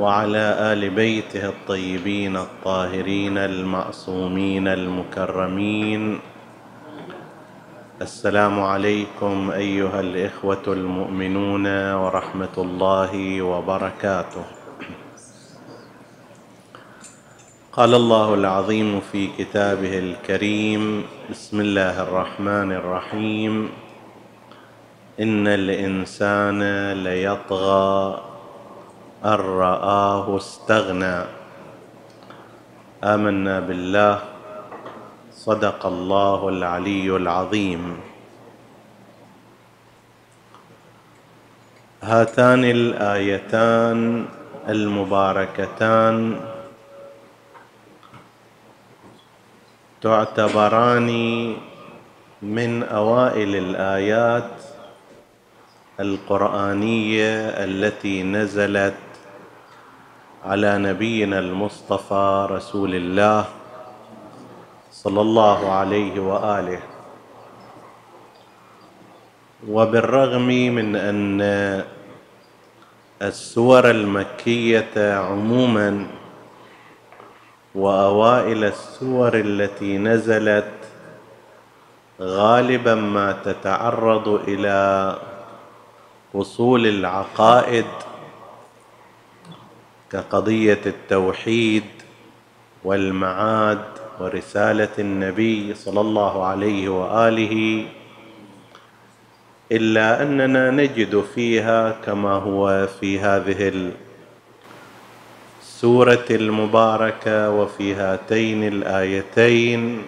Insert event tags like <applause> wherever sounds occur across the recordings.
وعلى آل بيته الطيبين الطاهرين المعصومين المكرمين. السلام عليكم أيها الإخوة المؤمنون ورحمة الله وبركاته. قال الله العظيم في كتابه الكريم بسم الله الرحمن الرحيم. إن الإنسان ليطغى أن رآه استغنى. آمنا بالله. صدق الله العلي العظيم. هاتان الآيتان المباركتان تعتبران من أوائل الآيات القرآنية التي نزلت على نبينا المصطفى رسول الله صلى الله عليه وآله. وبالرغم من أن السور المكية عموما وأوائل السور التي نزلت غالبا ما تتعرض إلى وصول العقائد كقضية التوحيد والمعاد ورسالة النبي صلى الله عليه وآله إلا أننا نجد فيها كما هو في هذه السورة المباركة وفي هاتين الآيتين.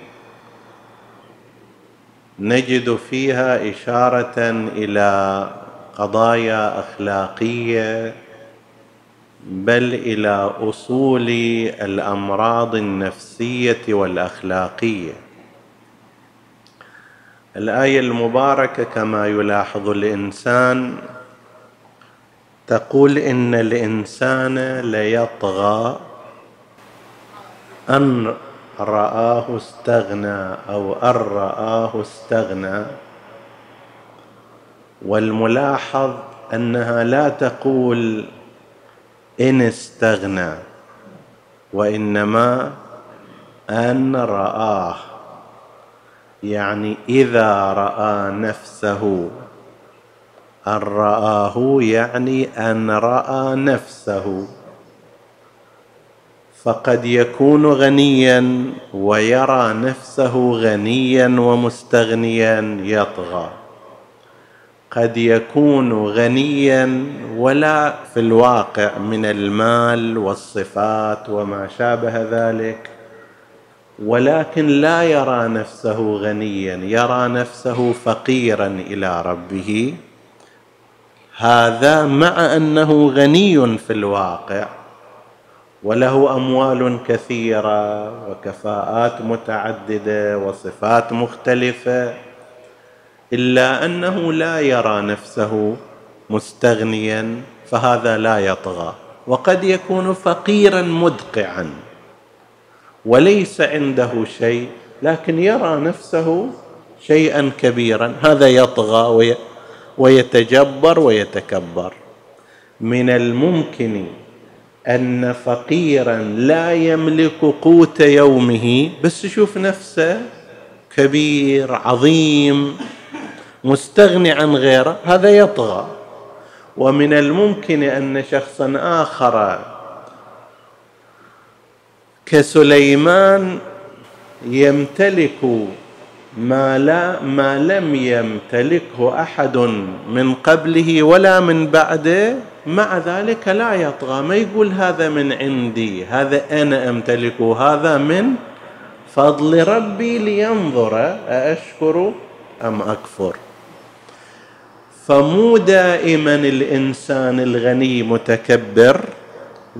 نجد فيها إشارة إلى قضايا أخلاقية بل إلى أصول الأمراض النفسية والأخلاقية. الآية المباركة كما يلاحظ الإنسان تقول إن الإنسان ليطغى أن رآه استغنى أو أن رآه استغنى. والملاحظ أنها لا تقول إن استغنى وإنما أن رآه. يعني إذا رأى نفسه أن رآه يعني أن رأى نفسه. فقد يكون غنيا ويرى نفسه غنيا ومستغنيا يطغى. قد يكون غنيا ولا في الواقع من المال والصفات وما شابه ذلك ولكن لا يرى نفسه غنيا يرى نفسه فقيرا إلى ربه. هذا مع أنه غني في الواقع وله أموال كثيرة وكفاءات متعددة وصفات مختلفة إلا أنه لا يرى نفسه مستغنيا فهذا لا يطغى. وقد يكون فقيرا مدقعا. وليس عنده شيء لكن يرى نفسه شيئا كبيرا. هذا يطغى ويتجبر ويتكبر. من الممكن أن فقيرا لا يملك قوت يومه بس يشوف نفسه كبير عظيم مستغني عن غيره هذا يطغى. ومن الممكن أن شخصا آخر كسليمان يمتلك ما لا ما لم يمتلكه أحد من قبله ولا من بعده. مع ذلك لا يطغى. ما يقول هذا من عندي؟ هذا أنا أمتلكه. هذا من فضل ربي لينظر. أأشكر أم أكفر؟ فمو دائما الإنسان الغني متكبر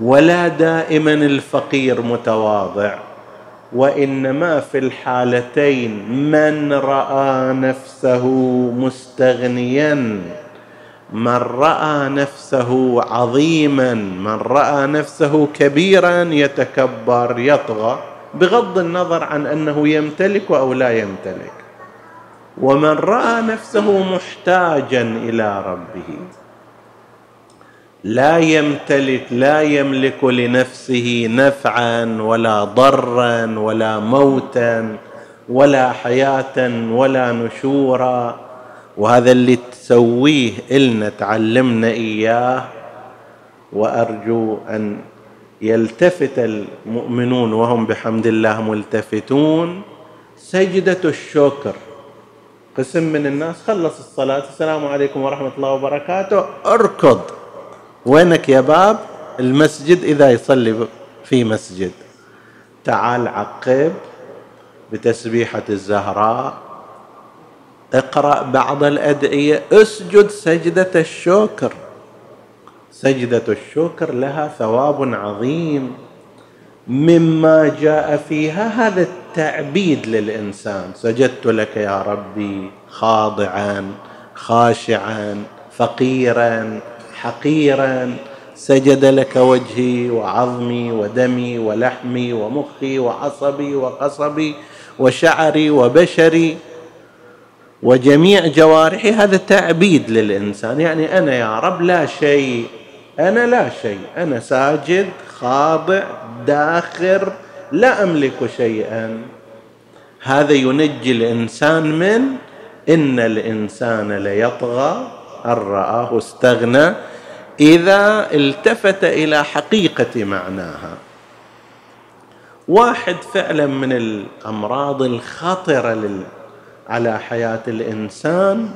ولا دائما الفقير متواضع وإنما في الحالتين من رأى نفسه مستغنيا من رأى نفسه عظيما من رأى نفسه كبيرا يتكبر يطغى بغض النظر عن أنه يمتلك أو لا يمتلك. ومن رأى نفسه محتاجا إلى ربه. لا يمتلك لا يملك لنفسه نفعا ولا ضرا ولا موتا ولا حياه ولا نشورا. وهذا اللي تسويه إلنا تعلمنا إياه. وأرجو أن يلتفت المؤمنون وهم بحمد الله ملتفتون سجدة الشكر. قسم من الناس خلص الصلاة. السلام عليكم ورحمة الله وبركاته. اركض. وينك يا باب؟ المسجد إذا يصلي في مسجد. تعال عقب بتسبيحة الزهراء. اقرأ بعض الأدعية. اسجد سجدة الشكر. سجدة الشكر لها ثواب عظيم. مما جاء فيها هذا التعبيد للإنسان. سجدت لك يا ربي خاضعا خاشعا فقيرا حقيرا. سجد لك وجهي وعظمي ودمي ولحمي ومخي وعصبي وقصبي وشعري وبشري وجميع جوارحي. هذا تعبيد للإنسان. يعني أنا يا رب لا شيء أنا لا شيء. أنا ساجد خاضع داخر لا أملك شيئا. هذا ينجي الإنسان من إن الإنسان ليطغى أن رآه استغنى إذا التفت إلى حقيقة معناها. واحد فعلا من الأمراض الخطرة لل على حياة الإنسان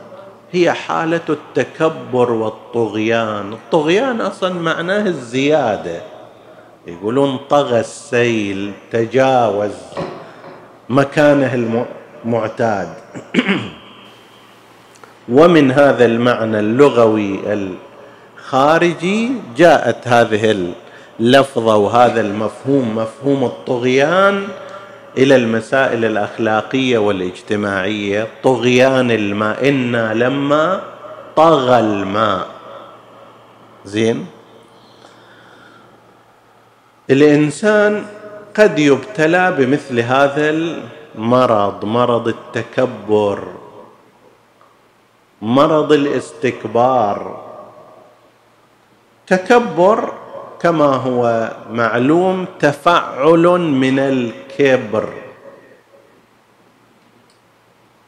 هي حالة التكبر والطغيان. الطغيان أصلا معناه الزيادة. يقولون طغى السيل تجاوز مكانه المعتاد <clears throat> ومن هذا المعنى اللغوي الخارجي جاءت هذه اللفظة وهذا المفهوم مفهوم الطغيان إلى المسائل الأخلاقية والاجتماعية. طغيان الماء إنا لما طغى الماء. زين؟ الإنسان قد يبتلى بمثل هذا المرض مرض التكبر مرض الاستكبار. تكبر كما هو معلوم تفعل من الكبر.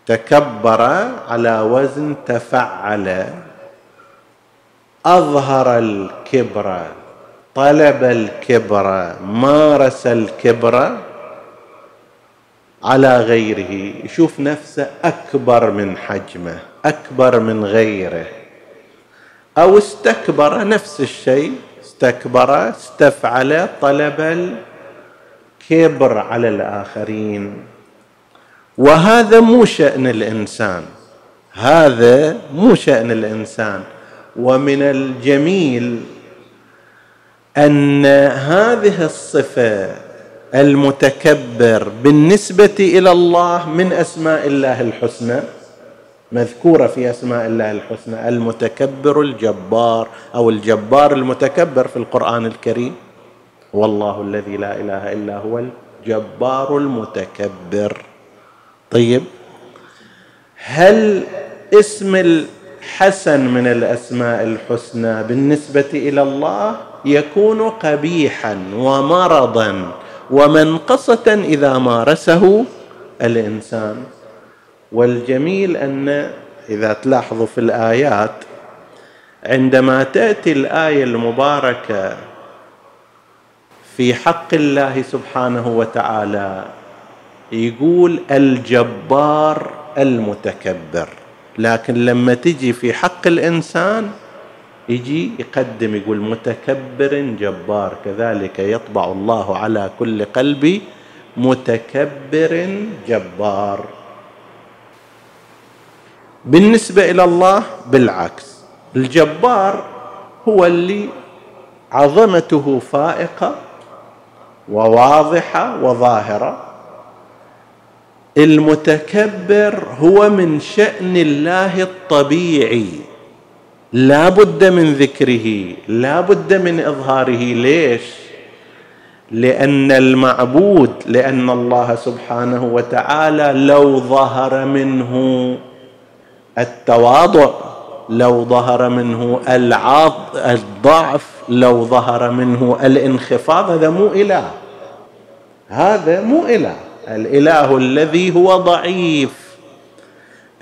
تكبر على وزن تفعل. أظهر الكبر. طلب الكبر مارس الكبر على غيره. يشوف نفسه أكبر من حجمه أكبر من غيره. أو استكبر نفس الشيء استكبر استفعل طلب الكبر على الآخرين. وهذا مو شأن الإنسان هذا مو شأن الإنسان. ومن الجميل أن هذه الصفة المتكبر بالنسبة إلى الله من أسماء الله الحسنى مذكورة في أسماء الله الحسنى المتكبر الجبار أو الجبار المتكبر في القرآن الكريم. والله الذي لا إله إلا هو الجبار المتكبر. طيب هل اسم الحسن من الأسماء الحسنى بالنسبة إلى الله؟ يكون قبيحا ومرضا ومنقصة إذا مارسه الإنسان. والجميل أن إذا تلاحظوا في الآيات عندما تأتي الآية المباركة في حق الله سبحانه وتعالى يقول الجبار المتكبر. لكن لما تجي في حق الإنسان يجي يقدم يقول متكبر جبار كذلك يطبع الله على كل قلب متكبر جبار. بالنسبة إلى الله بالعكس الجبار هو اللي عظمته فائقة وواضحة وظاهرة. المتكبر هو من شأن الله الطبيعي. لا بد من ذكره لا بد من إظهاره. ليش؟ لأن المعبود لأن الله سبحانه وتعالى لو ظهر منه التواضع لو ظهر منه الضعف لو ظهر منه الانخفاض هذا مو إله. هذا مو إله. الإله الذي هو ضعيف.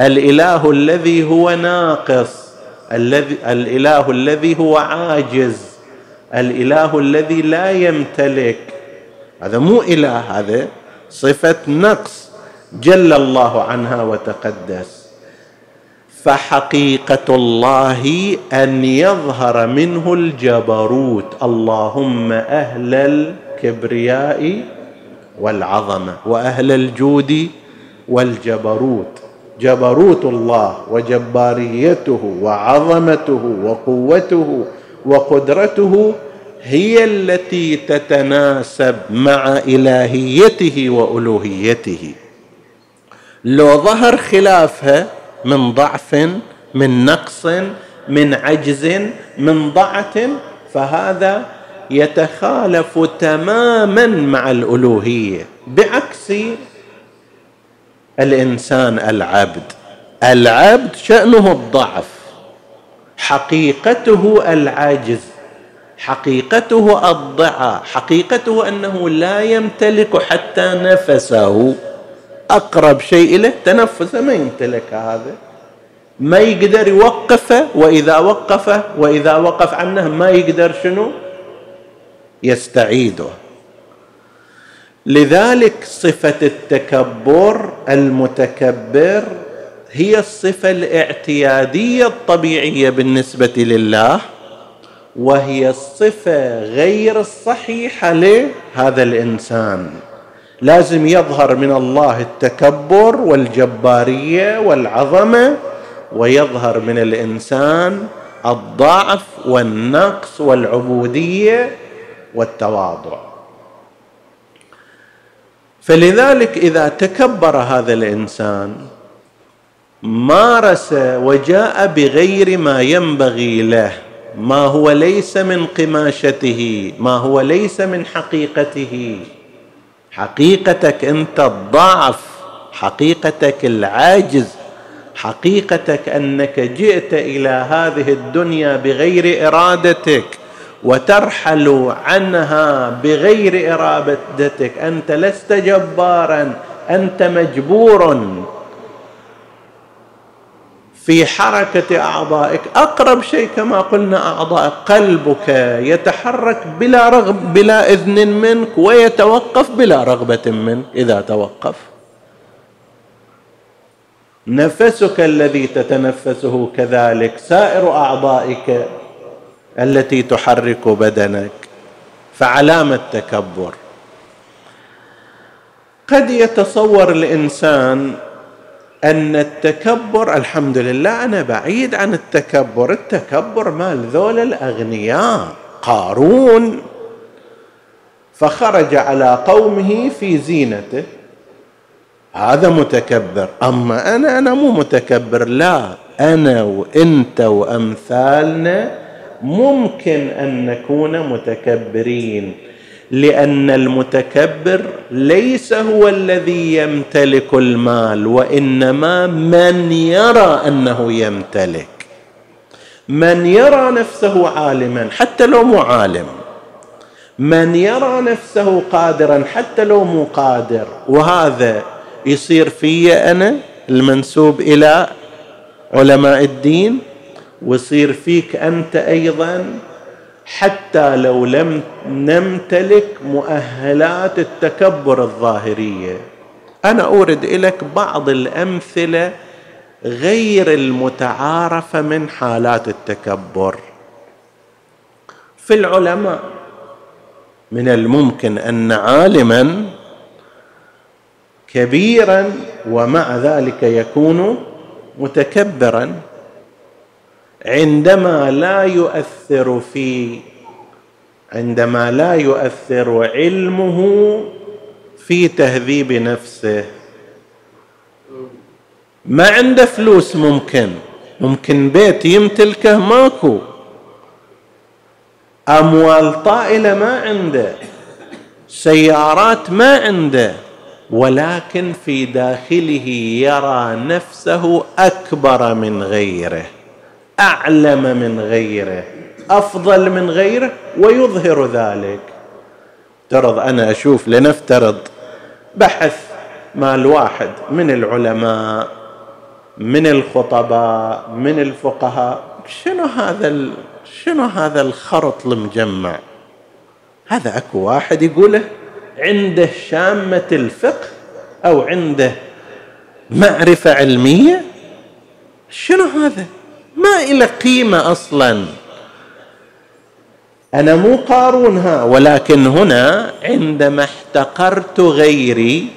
الإله الذي هو ناقص. الذي الإله الذي هو عاجز. الإله الذي لا يمتلك. هذا مو إله هذا صفة نقص. جل الله عنها وتقدس. فحقيقة الله أن يظهر منه الجبروت. اللهم أهل الكبرياء والعظمة وأهل الجود والجبروت. جبروت الله وجباريته وعظمته وقوته وقدرته هي التي تتناسب مع إلهيته وألوهيته. لو ظهر خلافها من ضعف من نقص من عجز من ضعف فهذا يتخالف تماما مع الألوهية بعكس الإنسان العبد. العبد شأنه الضعف. حقيقته العجز حقيقته الضعى حقيقته أنه لا يمتلك حتى نفسه. أقرب شيء إليه تنفسه ما يمتلك هذا. ما يقدر يوقفه وإذا وقفه وإذا وقف عنه ما يقدر شنو؟ يستعيده. لذلك صفة التكبر المتكبر هي الصفة الاعتيادية الطبيعية بالنسبة لله وهي الصفة غير الصحيحة لهذا الإنسان. لازم يظهر من الله التكبر والجبارية والعظمة ويظهر من الإنسان الضعف والنقص والعبودية والتواضع. فلذلك إذا تكبر هذا الإنسان مارس وجاء بغير ما ينبغي له ما هو ليس من قماشته ما هو ليس من حقيقته. حقيقتك أنت الضعف حقيقتك العاجز حقيقتك أنك جئت إلى هذه الدنيا بغير إرادتك. وترحل عنها بغير إرادتك. أنت لست جبارا أنت مجبور. في حركة أعضائك أقرب شيء كما قلنا اعضائك قلبك يتحرك بلا رغب بلا إذن منك ويتوقف بلا رغبة منك إذا توقف. نفسك الذي تتنفسه كذلك سائر أعضائك التي تحرك بدنك فعلامه التكبر. قد يتصور الإنسان أن التكبر الحمد لله أنا بعيد عن التكبر التكبر مال ذول الأغنياء قارون. فخرج على قومه في زينته هذا متكبر. أما أنا أنا مو متكبر لا. أنا وإنت وأمثالنا ممكن أن نكون متكبرين لأن المتكبر ليس هو الذي يمتلك المال وإنما من يرى أنه يمتلك. من يرى نفسه عالما حتى لو مو عالم. من يرى نفسه قادرا حتى لو مو قادر. وهذا يصير في أنا المنسوب إلى علماء الدين. ويصير فيك أنت أيضا حتى لو لم نمتلك مؤهلات التكبر الظاهرية. أنا أورد لك بعض الأمثلة غير المتعارفه من حالات التكبر. في العلماء من الممكن أن عالما كبيرا ومع ذلك يكون متكبرا عندما لا يؤثر في عندما لا يؤثر علمه في تهذيب نفسه. ما عنده فلوس ممكن ممكن بيت يمتلكه ماكو. أموال طائلة ما عنده سيارات ما عنده ولكن في داخله يرى نفسه أكبر من غيره. أعلم من غيره أفضل من غيره ويظهر ذلك. افترض أنا أشوف لنفترض بحث مال واحد من العلماء من الخطباء من الفقهاء شنو هذا شنو هذا الخرط المجمع؟ هذا أكو واحد يقوله عنده شامة الفقه أو عنده معرفة علمية؟ شنو هذا؟ ما إلى قيمة أصلا؟ أنا مو قارونها ولكن هنا عندما احتقرت غيري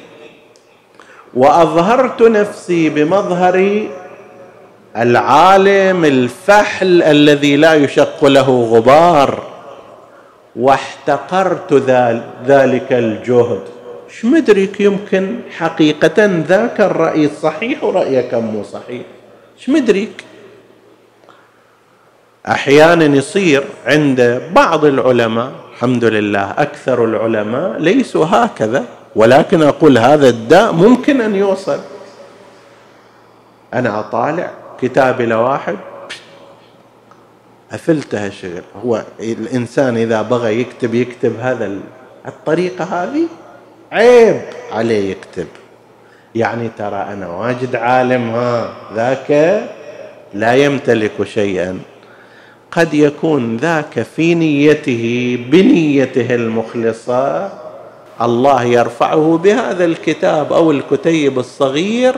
وأظهرت نفسي بمظهر العالم الفحل الذي لا يشق له غبار واحتقرت ذلك الجهد. إيش مدرك يمكن حقيقة ذاك الرأي صحيح ورأيك مو صحيح. إيش مدرك أحيانا يصير عند بعض العلماء الحمد لله أكثر العلماء ليسوا هكذا ولكن أقول هذا الداء ممكن أن يوصل. أنا أطالع كتابي لواحد أفلتها شغل. هو الإنسان إذا بغى يكتب يكتب هذا الطريقة هذه عيب عليه يكتب. يعني ترى أنا واجد عالم ها ذاك لا يمتلك شيئا. قد يكون ذاك في نيته بنيته المخلصة. الله يرفعه بهذا الكتاب أو الكتيب الصغير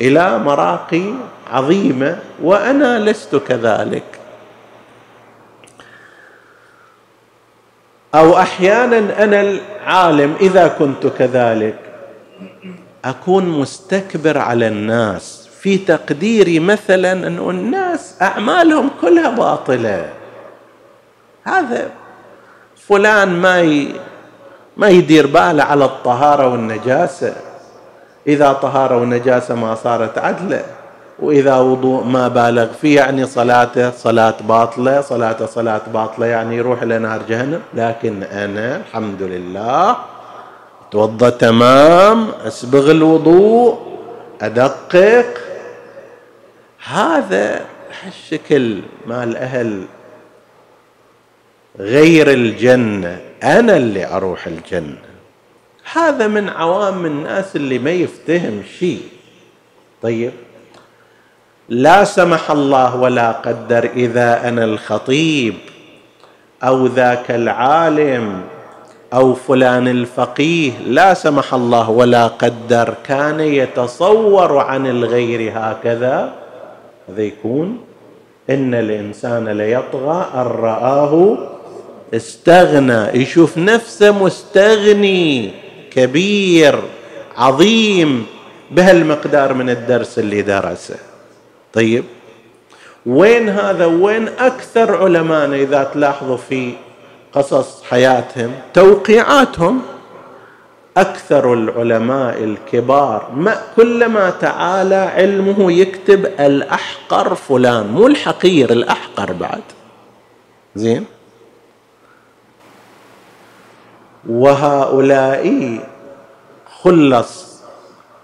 إلى مراقي عظيمة وأنا لست كذلك. أو أحيانا أنا العالم إذا كنت كذلك. أكون مستكبر على الناس. في تقديري مثلا انه الناس أعمالهم كلها باطلة. هذا فلان ما ي... ما يدير باله على الطهارة والنجاسة. إذا طهارة ونجاسة ما صارت عدلة وإذا وضوء ما بالغ فيه يعني صلاته صلاة باطلة صلاته صلاة باطلة يعني يروح إلى نار جهنم. لكن أنا الحمد لله توضأ تمام أسبغ الوضوء أدقق هذا الشكل مال أهل غير الجنة أنا اللي أروح الجنة. هذا من عوام الناس اللي ما يفتهم شيء. طيب لا سمح الله ولا قدر إذا أنا الخطيب أو ذاك العالم أو فلان الفقيه. لا سمح الله ولا قدر كان يتصور عن الغير هكذا. هذا يكون إن الإنسان ليطغى أن رآه استغنى. يشوف نفسه مستغني كبير عظيم بهالمقدار من الدرس اللي درسه. طيب وين هذا؟ وين أكثر علماء إذا تلاحظوا في قصص حياتهم توقيعاتهم؟ أكثر العلماء الكبار ما كلما تعالى علمه يكتب الأحقر فلان مو الحقير الأحقر بعد. زين؟ وهؤلاء خلص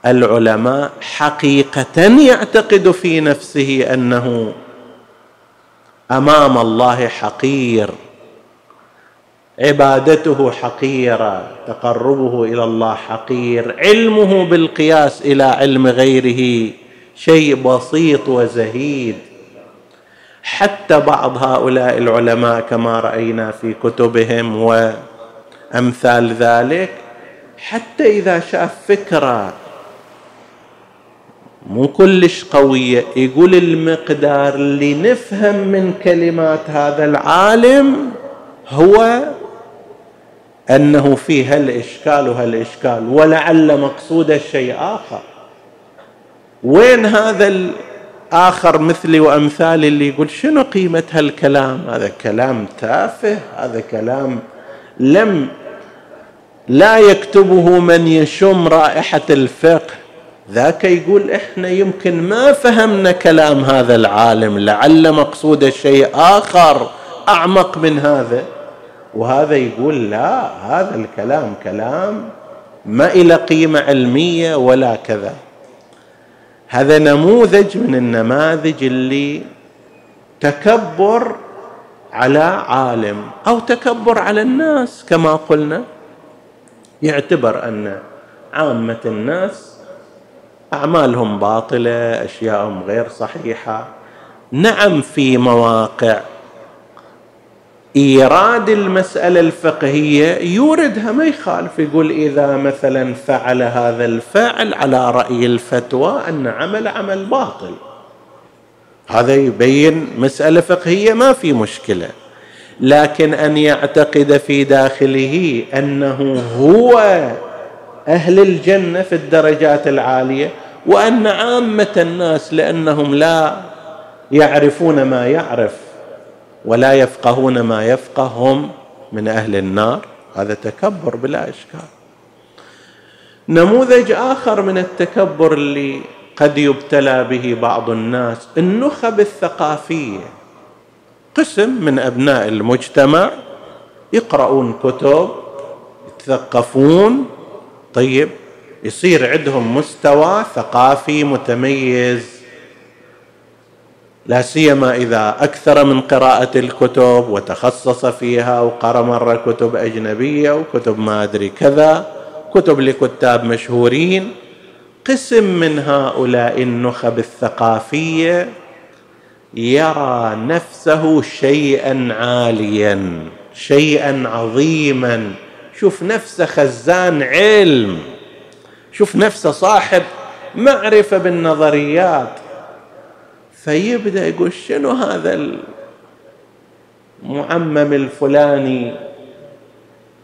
العلماء حقيقة يعتقد في نفسه أنه أمام الله حقير. عبادته حقيرة تقربه إلى الله حقير. علمه بالقياس إلى علم غيره شيء بسيط وزهيد. حتى بعض هؤلاء العلماء كما رأينا في كتبهم وأمثال ذلك حتى إذا شاف فكرة مو كلش قوية يقول المقدار اللي نفهم من كلمات هذا العالم هو أنه في هالإشكال وهالإشكال ولعل مقصود الشيء آخر. وين هذا الآخر مثلي وأمثالي اللي يقول شنو قيمة هالكلام؟ هذا كلام تافه هذا كلام لم لا يكتبه من يشم رائحة الفقه. ذاك يقول إحنا يمكن ما فهمنا كلام هذا العالم لعل مقصود شيء آخر أعمق من هذا. وهذا يقول لا هذا الكلام كلام ما إلى قيمة علمية ولا كذا. هذا نموذج من النماذج اللي تكبر على عالم أو تكبر على الناس كما قلنا. يعتبر أن عامة الناس أعمالهم باطلة أشياءهم غير صحيحة. نعم في مواقع إيراد المسألة الفقهية يوردها ما يخالف يقول إذا مثلا فعل هذا الفعل على رأي الفتوى أن عمل عمل باطل. هذا يبين مسألة فقهية ما في مشكلة. لكن أن يعتقد في داخله أنه هو أهل الجنة في الدرجات العالية وأن عامة الناس لأنهم لا يعرفون ما يعرف. ولا يفقهون ما يفقه هم من أهل النار. هذا تكبر بلا إشكال. نموذج آخر من التكبر اللي قد يبتلى به بعض الناس النخب الثقافية. قسم من أبناء المجتمع يقرؤون كتب يتثقفون. طيب يصير عندهم مستوى ثقافي متميز. لا سيما إذا أكثر من قراءة الكتب وتخصص فيها وقرأ مرة كتب أجنبية وكتب ما أدري كذا كتب لكتاب مشهورين قسم من هؤلاء النخب الثقافية يرى نفسه شيئا عاليا شيئا عظيما. شوف نفسه خزان علم شوف نفسه صاحب معرفة بالنظريات. فيبدأ يقول شنو هذا المعمم الفلاني؟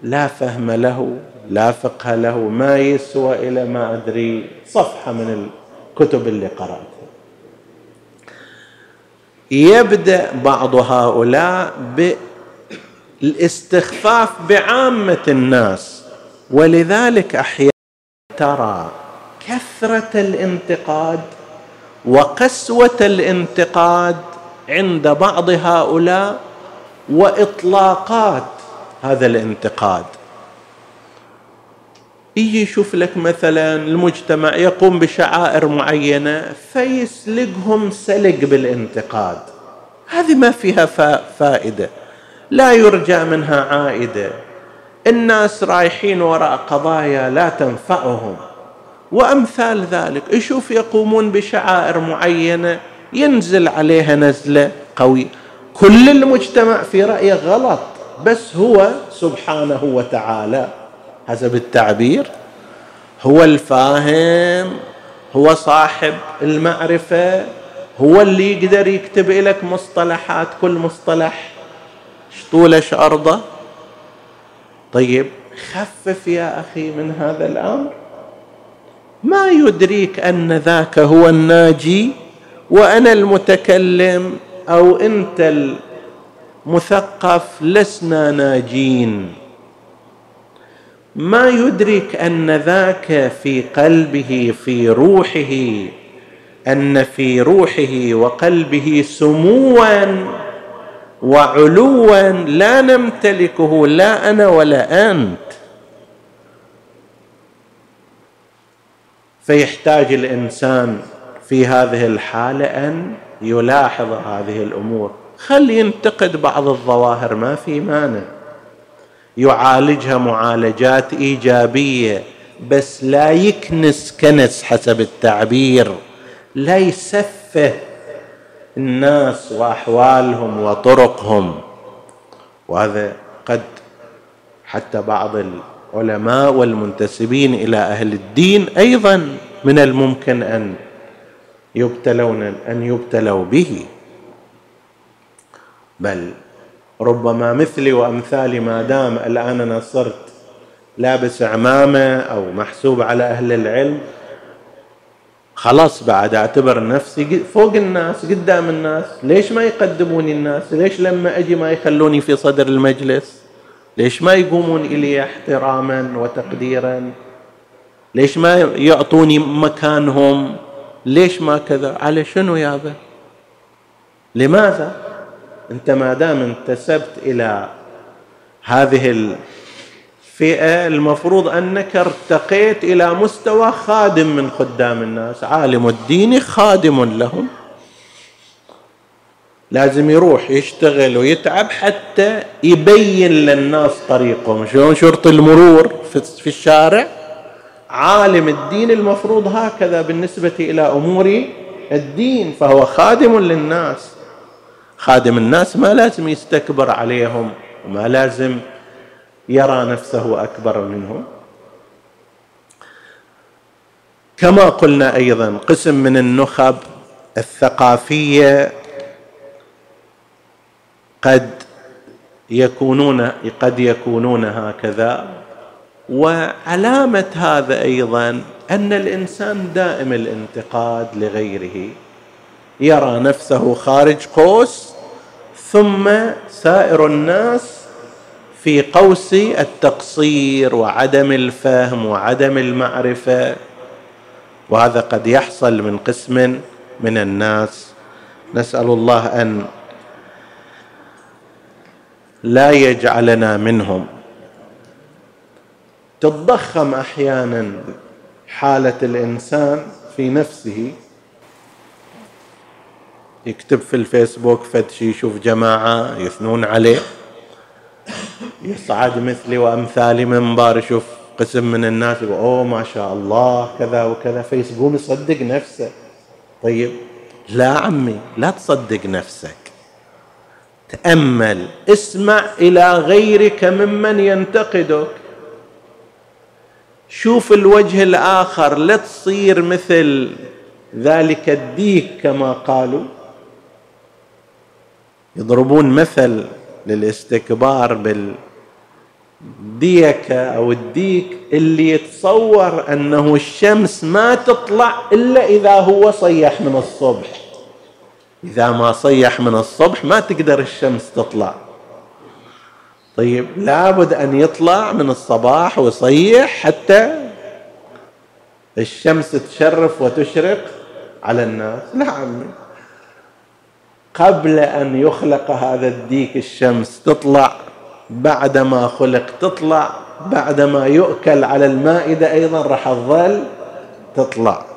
لا فهم له لا فقه له ما يسوى إلى ما أدري. صفحة من الكتب اللي قرأتها. يبدأ بعض هؤلاء بالاستخفاف بعامة الناس. ولذلك أحيانا ترى كثرة الانتقاد وقسوة الانتقاد عند بعض هؤلاء وإطلاقات هذا الانتقاد. يجي يشوف لك مثلا المجتمع يقوم بشعائر معينة فيسلقهم سلق بالانتقاد. هذه ما فيها فائدة. لا يرجى منها عائدة. الناس رايحين وراء قضايا لا تنفعهم. وأمثال ذلك. يشوف يقومون بشعائر معينة ينزل عليها نزلة قوية. كل المجتمع في رايه غلط بس هو سبحانه وتعالى. حسب التعبير هو الفاهم هو صاحب المعرفة هو اللي يقدر يكتب لك مصطلحات كل مصطلح. شطوله شارضه طيب خفف يا أخي من هذا الأمر. ما يدريك أن ذاك هو الناجي وأنا المتكلم أو أنت المثقف لسنا ناجين. ما يدرك أن ذاك في قلبه في روحه أن في روحه وقلبه سموا وعلوا لا نمتلكه لا أنا ولا أنت. فيحتاج الإنسان في هذه الحالة أن يلاحظ هذه الأمور. خل ينتقد بعض الظواهر ما في مانع. يعالجها معالجات إيجابية بس لا يكنس كنس حسب التعبير لا يسفه الناس وأحوالهم وطرقهم. وهذا قد حتى بعض العلماء والمنتسبين إلى أهل الدين أيضا من الممكن أن يبتلون أن يبتلوا به. بل ربما مثلي وأمثالي ما دام الآن أنا صرت لابس عمامة أو محسوب على أهل العلم خلاص بعد أعتبر نفسي فوق الناس قدام الناس ليش ما يقدموني الناس؟ ليش لما أجي ما يخلوني في صدر المجلس؟ ليش ما يقومون إلي احتراما وتقديرا؟ ليش ما يعطوني مكانهم؟ ليش ما كذا؟ على شنو يابا لماذا؟ أنت ما دام انتسبت إلى هذه الفئة المفروض أنك ارتقيت إلى مستوى خادم من خدام الناس عالم الدين خادم لهم. لازم يروح يشتغل ويتعب حتى يبين للناس طريقهم. شلون شرط المرور في الشارع؟ عالم الدين المفروض هكذا بالنسبة إلى أمور الدين فهو خادم للناس. خادم الناس ما لازم يستكبر عليهم وما لازم يرى نفسه أكبر منهم. كما قلنا أيضا قسم من النخب الثقافية قد يكونون قد يكونون هكذا. وعلامة هذا أيضا أن الإنسان دائم الانتقاد لغيره. يرى نفسه خارج قوس ثم سائر الناس في قوس التقصير وعدم الفهم وعدم المعرفة. وهذا قد يحصل من قسم من الناس. نسأل الله أن لا يجعلنا منهم. تتضخم أحيانا حالة الإنسان في نفسه. يكتب في الفيسبوك فد يشوف جماعة يثنون عليه. يصعد مثلي وأمثالي منبر يشوف قسم من الناس يقول أوه ما شاء الله كذا وكذا. فيقوم يصدق نفسه. طيب لا عمي لا تصدق نفسك. تأمل. اسمع إلى غيرك ممن ينتقدك. شوف الوجه الآخر لا تصير مثل ذلك الديك كما قالوا. يضربون مثل للاستكبار بالديكة أو الديك اللي يتصور أنه الشمس ما تطلع إلا إذا هو صيح من الصبح. إذا ما صيح من الصبح ما تقدر الشمس تطلع. طيب لابد أن يطلع من الصباح ويصيح حتى الشمس تشرف وتشرق على الناس. عمي قبل أن يخلق هذا الديك الشمس تطلع بعدما خلق تطلع بعدما يؤكل على المائدة أيضا راح تظل تطلع.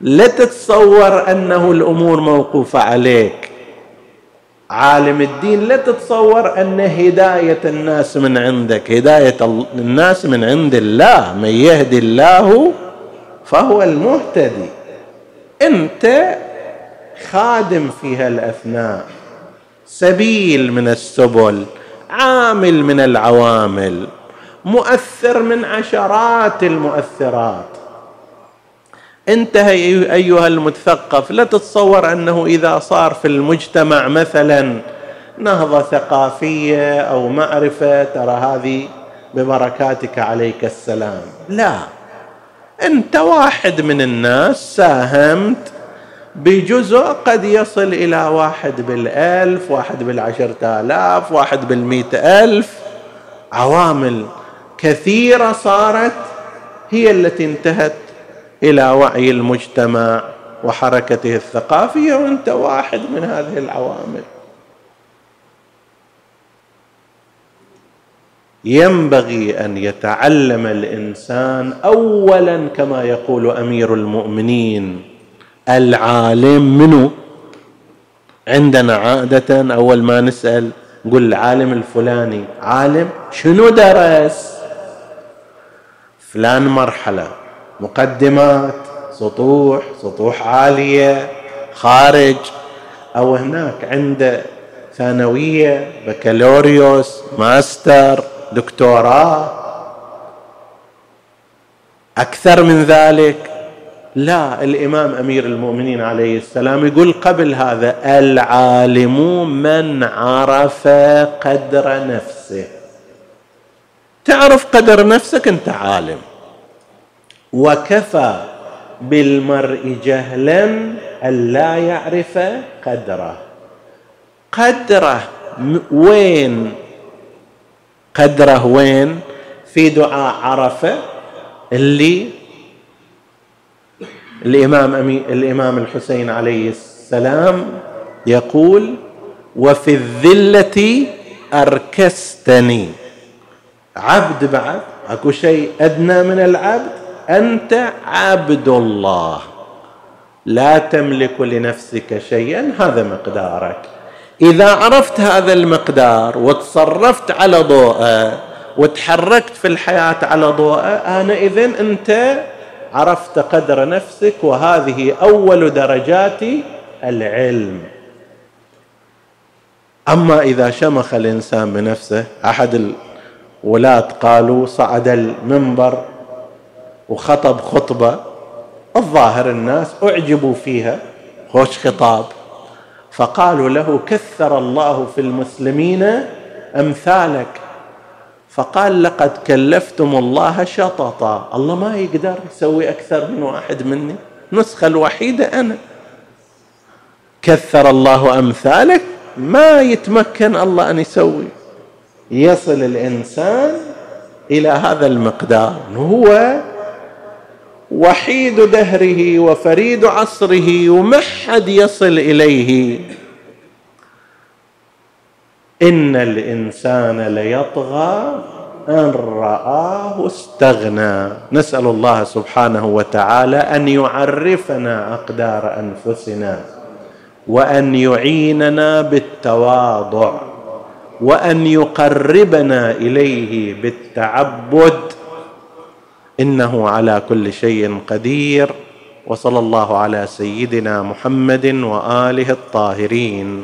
لا تتصور أنه الأمور موقوفة عليك. عالم الدين لا تتصور أن هداية الناس من عندك. هداية الناس من عند الله من يهدي الله فهو المهتدي. أنت خادم في هالأثناء. سبيل من السبل عامل من العوامل مؤثر من عشرات المؤثرات. انتهى أيها المثقف لا تتصور أنه إذا صار في المجتمع مثلا نهضة ثقافية أو معرفة ترى هذه ببركاتك عليك السلام. لا. أنت واحد من الناس ساهمت بجزء قد يصل إلى واحد بالألف واحد بالعشرة آلاف واحد بالمئة ألف. عوامل كثيرة صارت هي التي انتهت إلى وعي المجتمع وحركته الثقافية وأنت واحد من هذه العوامل. ينبغي أن يتعلم الإنسان اولا كما يقول أمير المؤمنين العالم منو؟ عندنا عادة أول ما نسأل نقول العالم الفلاني عالم شنو درس؟ فلان مرحلة. مقدمات سطوح سطوح عالية خارج. أو هناك عنده ثانوية بكالوريوس ماستر دكتوراه. أكثر من ذلك لا الإمام أمير المؤمنين عليه السلام يقول قبل هذا العالم من عرف قدر نفسه. تعرف قدر نفسك؟ أنت عالم. وكفى بالمرء جهلا أن لا يعرف قدره. قدره وين؟ قدره وين؟ في دعاء عرفة اللي الإمام أمي الإمام الحسين عليه السلام يقول وفي الذلة أركستني. عبد بعد أكو شيء أدنى من العبد؟ أنت عبد الله. لا تملك لنفسك شيئا هذا مقدارك. إذا عرفت هذا المقدار وتصرفت على ضوءه وتحركت في الحياة على ضوءه آنئذ أنت عرفت قدر نفسك وهذه أول درجات العلم. أما إذا شمخ الإنسان بنفسه أحد الولاة قالوا صعد المنبر وخطب خطبة الظاهر الناس أعجبوا فيها خوش خطاب. فقالوا له كثر الله في المسلمين أمثالك. فقال لقد كلفتم الله شططا. الله ما يقدر يسوي أكثر من واحد مني النسخه الوحيدة أنا. كثر الله أمثالك ما يتمكن الله أن يسوي. يصل الإنسان إلى هذا المقدار هو وحيد دهره وفريد عصره وما حد يصل إليه. إن الإنسان ليطغى أن رآه استغنى. نسأل الله سبحانه وتعالى أن يعرفنا أقدار أنفسنا وأن يعيننا بالتواضع وأن يقربنا إليه بالتعبد إنه على كل شيء قدير وصلى الله على سيدنا محمد وآله الطاهرين.